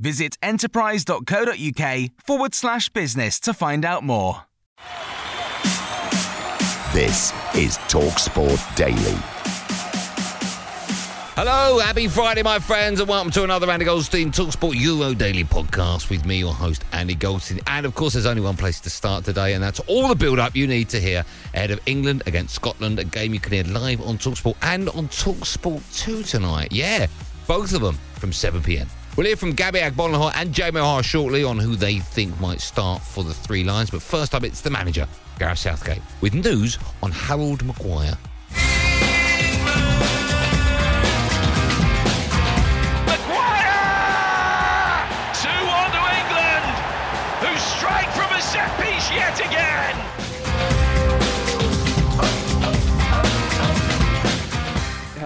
Visit enterprise.co.uk forward slash business to find out more. This is Talksport Daily. Hello, happy Friday, my friends, and welcome to another Andy Goldstein Talksport Euro Daily podcast with me, your host, Andy Goldstein. And of course, there's only one place to start today, and that's all the build up you need to hear ahead of England against Scotland, a game you can hear live on Talksport and on Talksport 2 tonight. Yeah, both of them from 7 pm. We'll hear from Gabby Agbonlahor and Jamie O'Hara shortly on who they think might start for the three lines. But first up, it's the manager, Gareth Southgate, with news on Harry Maguire.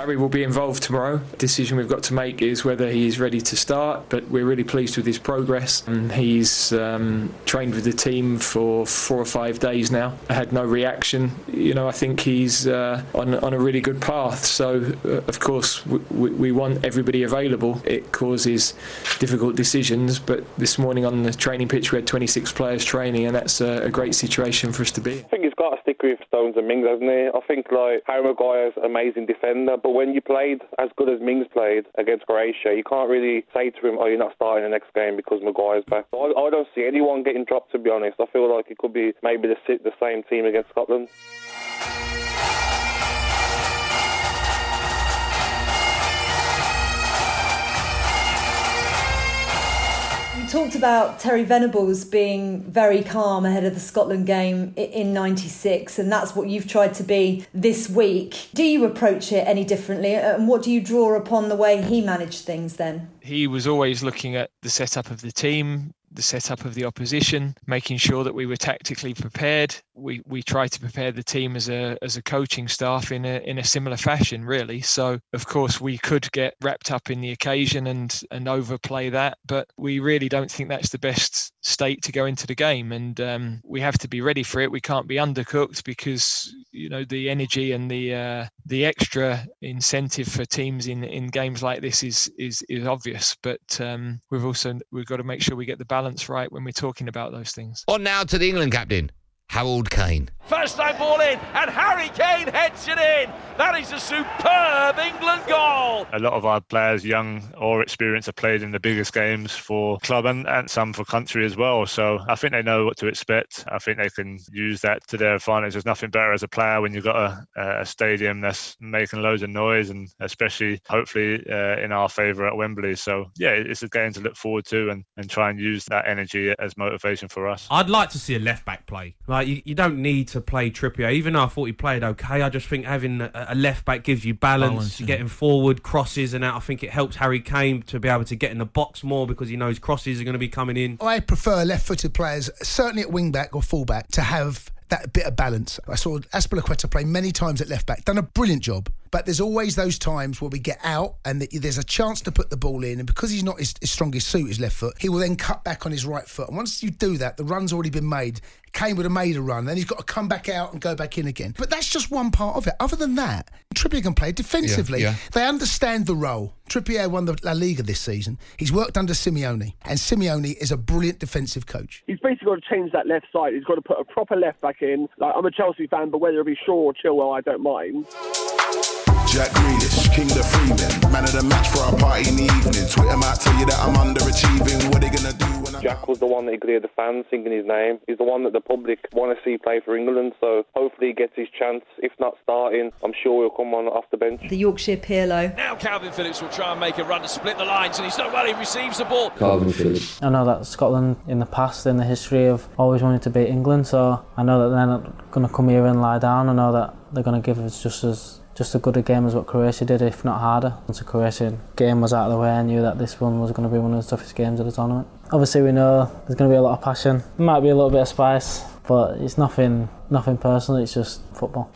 Harry will be involved tomorrow. Decision we've got to make is whether he's ready to start, but we're really pleased with his progress. And he's um, trained with the team for four or five days now. I had no reaction. You know, I think he's uh, on, on a really good path. So, uh, of course, we, we want everybody available. It causes difficult decisions, but this morning on the training pitch we had 26 players training, and that's a, a great situation for us to be in. I think he's got to stick with Stones and Mings, hasn't he? I think like Harry Maguire's amazing defender, but when you played as good as Mings played against Croatia, you can't really say to him, "Oh, you're not starting the next game because Maguire's back." I, I don't see anyone getting dropped. To be honest, I feel like it could be maybe the the same team against Scotland. Talked about Terry Venables being very calm ahead of the Scotland game in 96, and that's what you've tried to be this week. Do you approach it any differently, and what do you draw upon the way he managed things then? He was always looking at the setup of the team, the setup of the opposition, making sure that we were tactically prepared. We we try to prepare the team as a as a coaching staff in a in a similar fashion, really. So of course we could get wrapped up in the occasion and and overplay that, but we really don't think that's the best state to go into the game, and um, we have to be ready for it. We can't be undercooked because you know the energy and the uh, the extra incentive for teams in in games like this is is is obvious, but um, we've also we've got to make sure we get the balance right when we're talking about those things. On now to the England captain. Harry Kane. First time ball in, and Harry Kane heads it in. That is a superb England goal. A lot of our players, young or experienced, have played in the biggest games for club and, and some for country as well. So I think they know what to expect. I think they can use that to their advantage. There's nothing better as a player when you've got a, a stadium that's making loads of noise, and especially hopefully uh, in our favour at Wembley. So yeah, it's a game to look forward to and, and try and use that energy as motivation for us. I'd like to see a left back play. Like you, you don't need to play Trippier. Even though I thought he played okay, I just think having a, a left back gives you balance, balance yeah. getting forward, crosses, and that. I think it helps Harry Kane to be able to get in the box more because he knows crosses are going to be coming in. I prefer left-footed players, certainly at wing back or full back, to have that bit of balance. I saw Azpilicueta play many times at left back, done a brilliant job. But there's always those times where we get out and there's a chance to put the ball in, and because he's not his, his strongest suit, his left foot, he will then cut back on his right foot. And once you do that, the run's already been made. Kane would have made a run, then he's got to come back out and go back in again. But that's just one part of it. Other than that, Trippier can play defensively. Yeah, yeah. They understand the role. Trippier won the La Liga this season. He's worked under Simeone, and Simeone is a brilliant defensive coach. He's basically got to change that left side. He's got to put a proper left back in. Like I'm a Chelsea fan, but whether it be Shaw or Chilwell, I don't mind. Jack Grealish, King of the Freeman, man of the match for our party in the evening. Twitter might tell you that I'm underachieving. What are they gonna do when I Jack was the one that could hear the fans singing his name. He's the one that the public want to see play for England. So hopefully he gets his chance. If not starting, I'm sure he'll come on off the bench. The Yorkshire Pirlo. Now Kalvin Phillips will try and make a run to split the lines, and he's done well. He receives the ball. Kalvin Phillips. I know that Scotland in the past, in the history, have always wanted to beat England, so I know that they're not going to come here and lie down. I know that they're going to give us just as just as good a game as what Croatia did, if not harder. Once the Croatian game was out of the way, I knew that this one was going to be one of the toughest games of the tournament. Obviously, we know there's going to be a lot of passion. There might be a little bit of spice, but it's nothing, nothing personal. It's just football.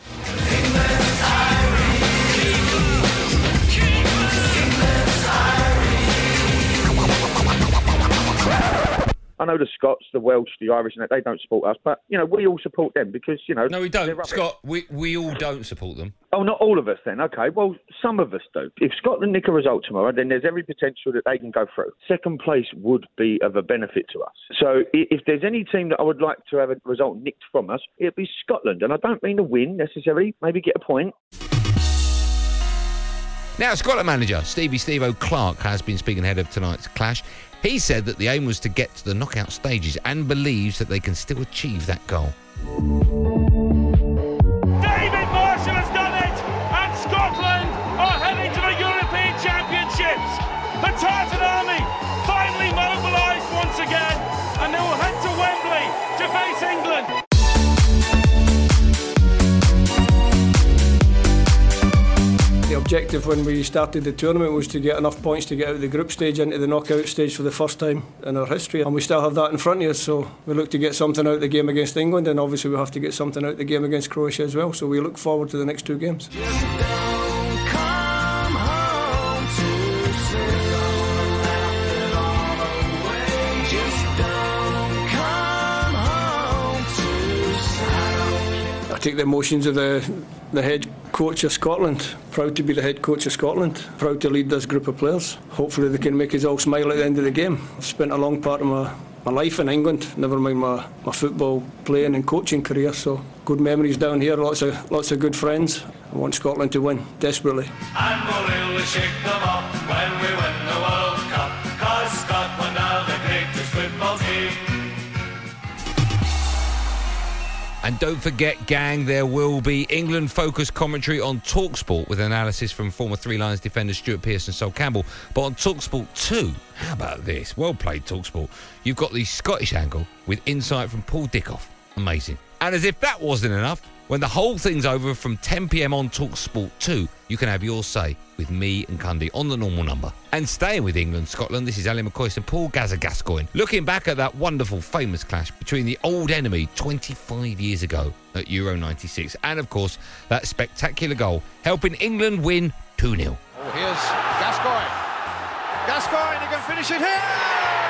I know the Scots, the Welsh, the Irish, and that they don't support us, but you know we all support them because you know. No, we don't, Scott. We we all don't support them. Oh, not all of us then. Okay, well, some of us do. If Scotland nick a result tomorrow, then there's every potential that they can go through. Second place would be of a benefit to us. So if there's any team that I would like to have a result nicked from us, it'd be Scotland. And I don't mean to win necessarily, maybe get a point. Now, Scotland manager Stevie Steve O'Clark has been speaking ahead of tonight's clash. He said that the aim was to get to the knockout stages and believes that they can still achieve that goal. Objective when we started the tournament was to get enough points to get out of the group stage into the knockout stage for the first time in our history, and we still have that in front of us. So we look to get something out of the game against England, and obviously we have to get something out of the game against Croatia as well. So we look forward to the next two games. Take the emotions of the, the head coach of Scotland. Proud to be the head coach of Scotland. Proud to lead this group of players. Hopefully they can make us all smile at the end of the game. I've spent a long part of my, my life in England, never mind my, my football playing and coaching career. So good memories down here, lots of lots of good friends. I want Scotland to win desperately. And don't forget, gang, there will be England focused commentary on Talksport with analysis from former Three Lions defender Stuart Pearce and Sol Campbell. But on Talksport 2, how about this? Well played, Talksport. You've got the Scottish angle with insight from Paul Dickov. Amazing. And as if that wasn't enough, when the whole thing's over from 10 pm on Talksport 2, you can have your say with me and Cundy on the normal number. And staying with England, Scotland, this is Ally McCoist and Paul Gazza Gascoigne. Looking back at that wonderful, famous clash between the old enemy 25 years ago at Euro 96, and of course, that spectacular goal helping England win 2 0. Oh, here's Gascoigne. Gascoigne, he can finish it here!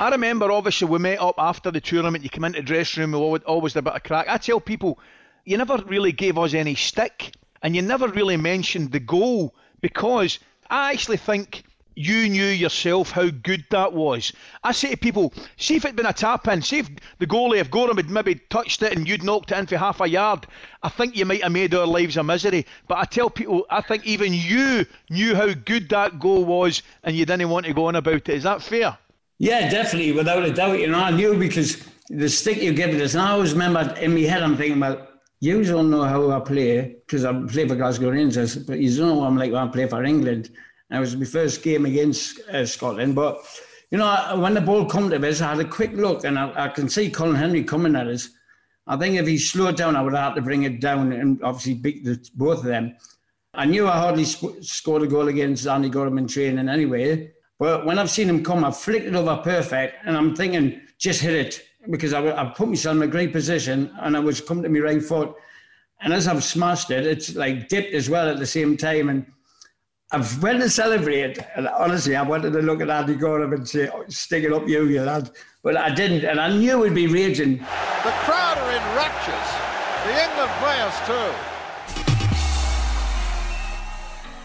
I remember, obviously, we met up after the tournament. You come into the dressing room, we always, always a bit of crack. I tell people, you never really gave us any stick, and you never really mentioned the goal because I actually think you knew yourself how good that was. I say to people, see if it'd been a tap in, see if the goalie, if Goram had maybe touched it and you'd knocked it in for half a yard, I think you might have made our lives a misery. But I tell people, I think even you knew how good that goal was and you didn't want to go on about it. Is that fair? Yeah, definitely, without a doubt. You know, I knew because the stick you give us, and I always remember in my head, I'm thinking about, you don't know how I play, because I play for Glasgow Rangers, but you don't know I'm like when I play for England. And it was my first game against uh, Scotland. But, you know, when the ball come to us, I had a quick look, and I, I can see Colin Hendry coming at us. I think if he slowed down, I would have had to bring it down and obviously beat the, both of them. I knew I hardly sc- scored a goal against Andy Goram in training anyway. But when I've seen him come, I've flicked it over perfect, and I'm thinking, just hit it because I, I put myself in a great position, and I was coming to my right foot. And as I've smashed it, it's like dipped as well at the same time. And I've went to celebrate, and honestly, I wanted to look at Andy Goram and say, oh, "Stick it up, you, you lad," but I didn't, and I knew we'd be raging. The crowd are in raptures. The England players too.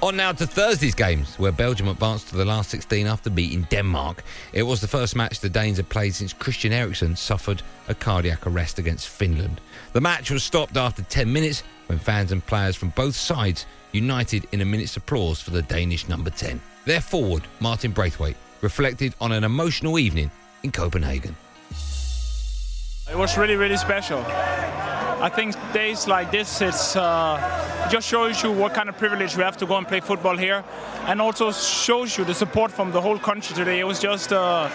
On now to Thursday's games, where Belgium advanced to the last 16 after beating Denmark. It was the first match the Danes had played since Christian Eriksen suffered a cardiac arrest against Finland. The match was stopped after 10 minutes when fans and players from both sides united in a minute's applause for the Danish number 10. Their forward, Martin Braithwaite, reflected on an emotional evening in Copenhagen. It was really, really special. I think days like this, it's uh, just shows you what kind of privilege we have to go and play football here, and also shows you the support from the whole country today. It was just uh,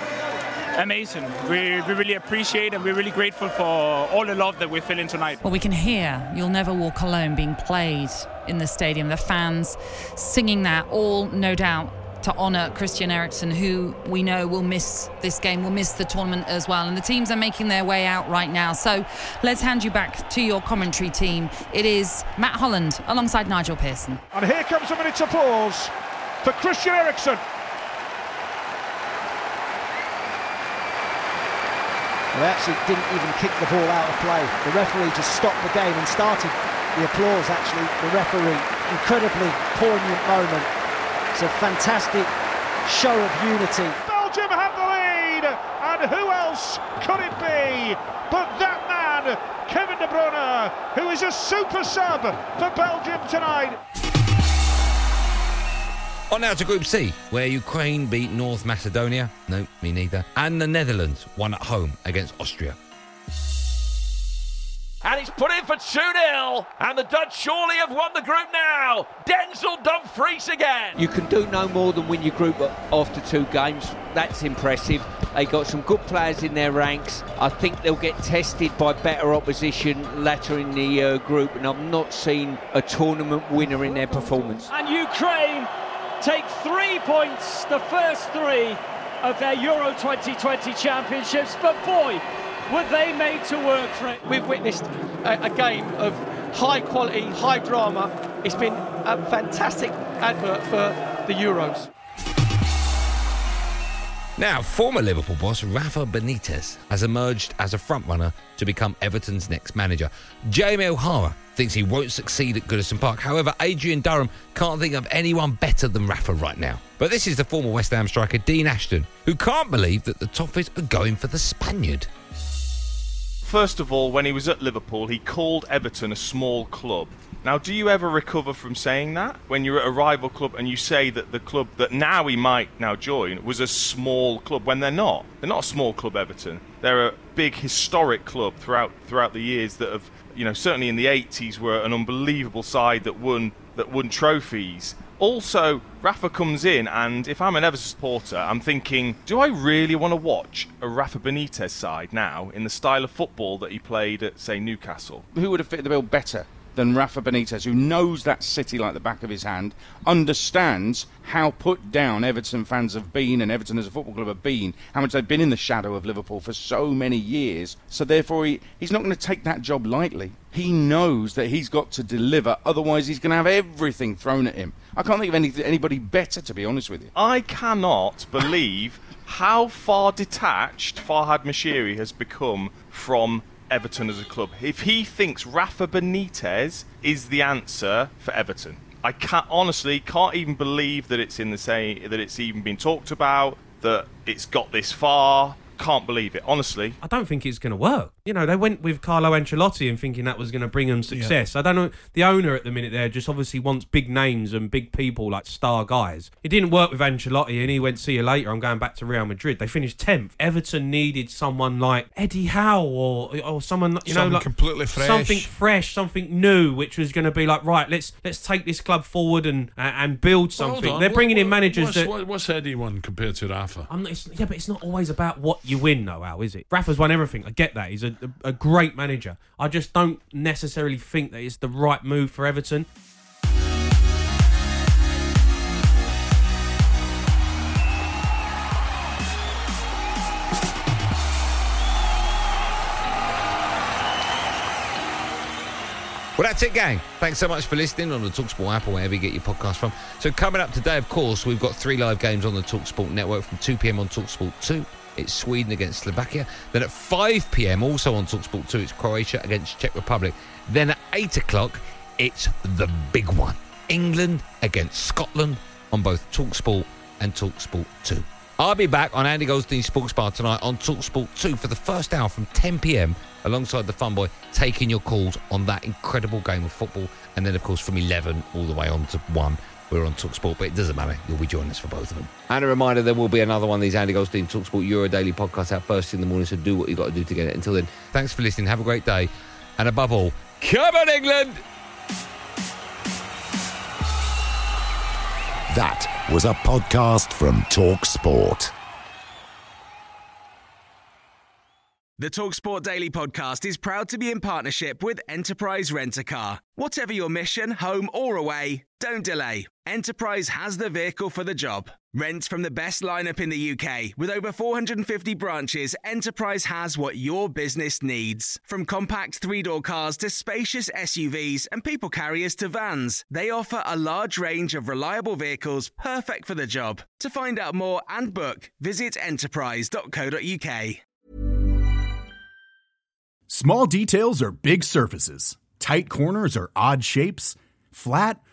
amazing. We, we really appreciate and we're really grateful for all the love that we're feeling tonight. Well, we can hear You'll Never Walk Alone being played in the stadium. The fans singing that, all no doubt to honour Christian Eriksen, who we know will miss this game, will miss the tournament as well. And the teams are making their way out right now. So let's hand you back to your commentary team. It is Matt Holland alongside Nigel Pearson. And here comes a minute minute's applause for Christian Eriksen. They actually didn't even kick the ball out of play. The referee just stopped the game and started the applause, actually, the referee. Incredibly poignant moment. It's a fantastic show of unity. Belgium have the lead, and who else could it be but that man, Kevin De Bruyne, who is a super sub for Belgium tonight. On now to Group C, where Ukraine beat North Macedonia. No, me neither. And the Netherlands won at home against Austria. And it's put in for 2 0. And the Dutch surely have won the group now. Denzel Dumfries again. You can do no more than win your group after two games. That's impressive. They got some good players in their ranks. I think they'll get tested by better opposition later in the uh, group, and I've not seen a tournament winner in their performance. And Ukraine take three points, the first three of their Euro 2020 championships. But boy, were they made to work for it. We've witnessed a, a game of high quality, high drama. It's been a fantastic advert for the Euros. Now, former Liverpool boss Rafa Benitez has emerged as a frontrunner to become Everton's next manager. Jamie O'Hara thinks he won't succeed at Goodison Park. However, Adrian Durham can't think of anyone better than Rafa right now. But this is the former West Ham striker Dean Ashton, who can't believe that the Toffees are going for the Spaniard. First of all, when he was at Liverpool, he called Everton a small club. Now, do you ever recover from saying that when you're at a rival club and you say that the club that now he might now join was a small club when they're not? They're not a small club, Everton. They're a big historic club throughout throughout the years that have, you know, certainly in the 80s were an unbelievable side that won that won trophies. Also, Rafa comes in, and if I'm an Everton supporter, I'm thinking, do I really want to watch a Rafa Benitez side now in the style of football that he played at, say, Newcastle? Who would have fit the bill better than Rafa Benitez, who knows that city like the back of his hand, understands how put down Everton fans have been and Everton as a football club have been, how much they've been in the shadow of Liverpool for so many years. So therefore, he, he's not going to take that job lightly. He knows that he's got to deliver, otherwise he's going to have everything thrown at him. I can't think of any, anybody better, to be honest with you. I cannot believe how far detached Farhad Moshiri has become from Everton as a club. If he thinks Rafa Benitez is the answer for Everton, I can't honestly can't even believe that it's in the same that it's even been talked about that it's got this far. Can't believe it, honestly. I don't think it's going to work. You know, they went with Carlo Ancelotti and thinking that was going to bring them success. I don't know. The owner at the minute there just obviously wants big names and big people like star guys. It didn't work with Ancelotti and he went, see you later, I'm going back to Real Madrid. They finished 10th. Everton needed someone like Eddie Howe or, or someone, you know, Something like completely fresh. Something fresh, something new, which was going to be like, right, let's let's take this club forward and uh, and build something. They're what- bringing in managers what's, that. what- what's Eddie one compared to Rafa? I'm not, it's, yeah, but it's not always about what you win, though, Al, is it? Rafa's won everything. I get that. He's a, a, a great manager. I just don't necessarily think that it's the right move for Everton. Well, that's it, gang. Thanks so much for listening on the Talksport app or wherever you get your podcast from. So, coming up today, of course, we've got three live games on the Talksport network from 2 p.m. on Talksport 2. It's Sweden against Slovakia. Then at 5 p.m., also on Talksport 2, it's Croatia against Czech Republic. Then at 8 o'clock, it's the big one England against Scotland on both Talksport and Talksport 2. I'll be back on Andy Goldstein's Sports Bar tonight on Talksport 2 for the first hour from 10 p.m. alongside the Fun Boy, taking your calls on that incredible game of football. And then, of course, from 11 all the way on to 1 we're on Talksport, but it doesn't matter. You'll be joining us for both of them. And a reminder, there will be another one of these Andy Goldstein Talksport Euro Daily podcasts out first in the morning, so do what you've got to do to get it. Until then, thanks for listening. Have a great day. And above all, come on, England! That was a podcast from Talk Sport. The Talksport Daily podcast is proud to be in partnership with Enterprise Rent a Car. Whatever your mission, home or away, don't delay. Enterprise has the vehicle for the job. Rent from the best lineup in the UK. With over 450 branches, Enterprise has what your business needs. From compact three door cars to spacious SUVs and people carriers to vans, they offer a large range of reliable vehicles perfect for the job. To find out more and book, visit enterprise.co.uk. Small details are big surfaces. Tight corners are odd shapes. Flat,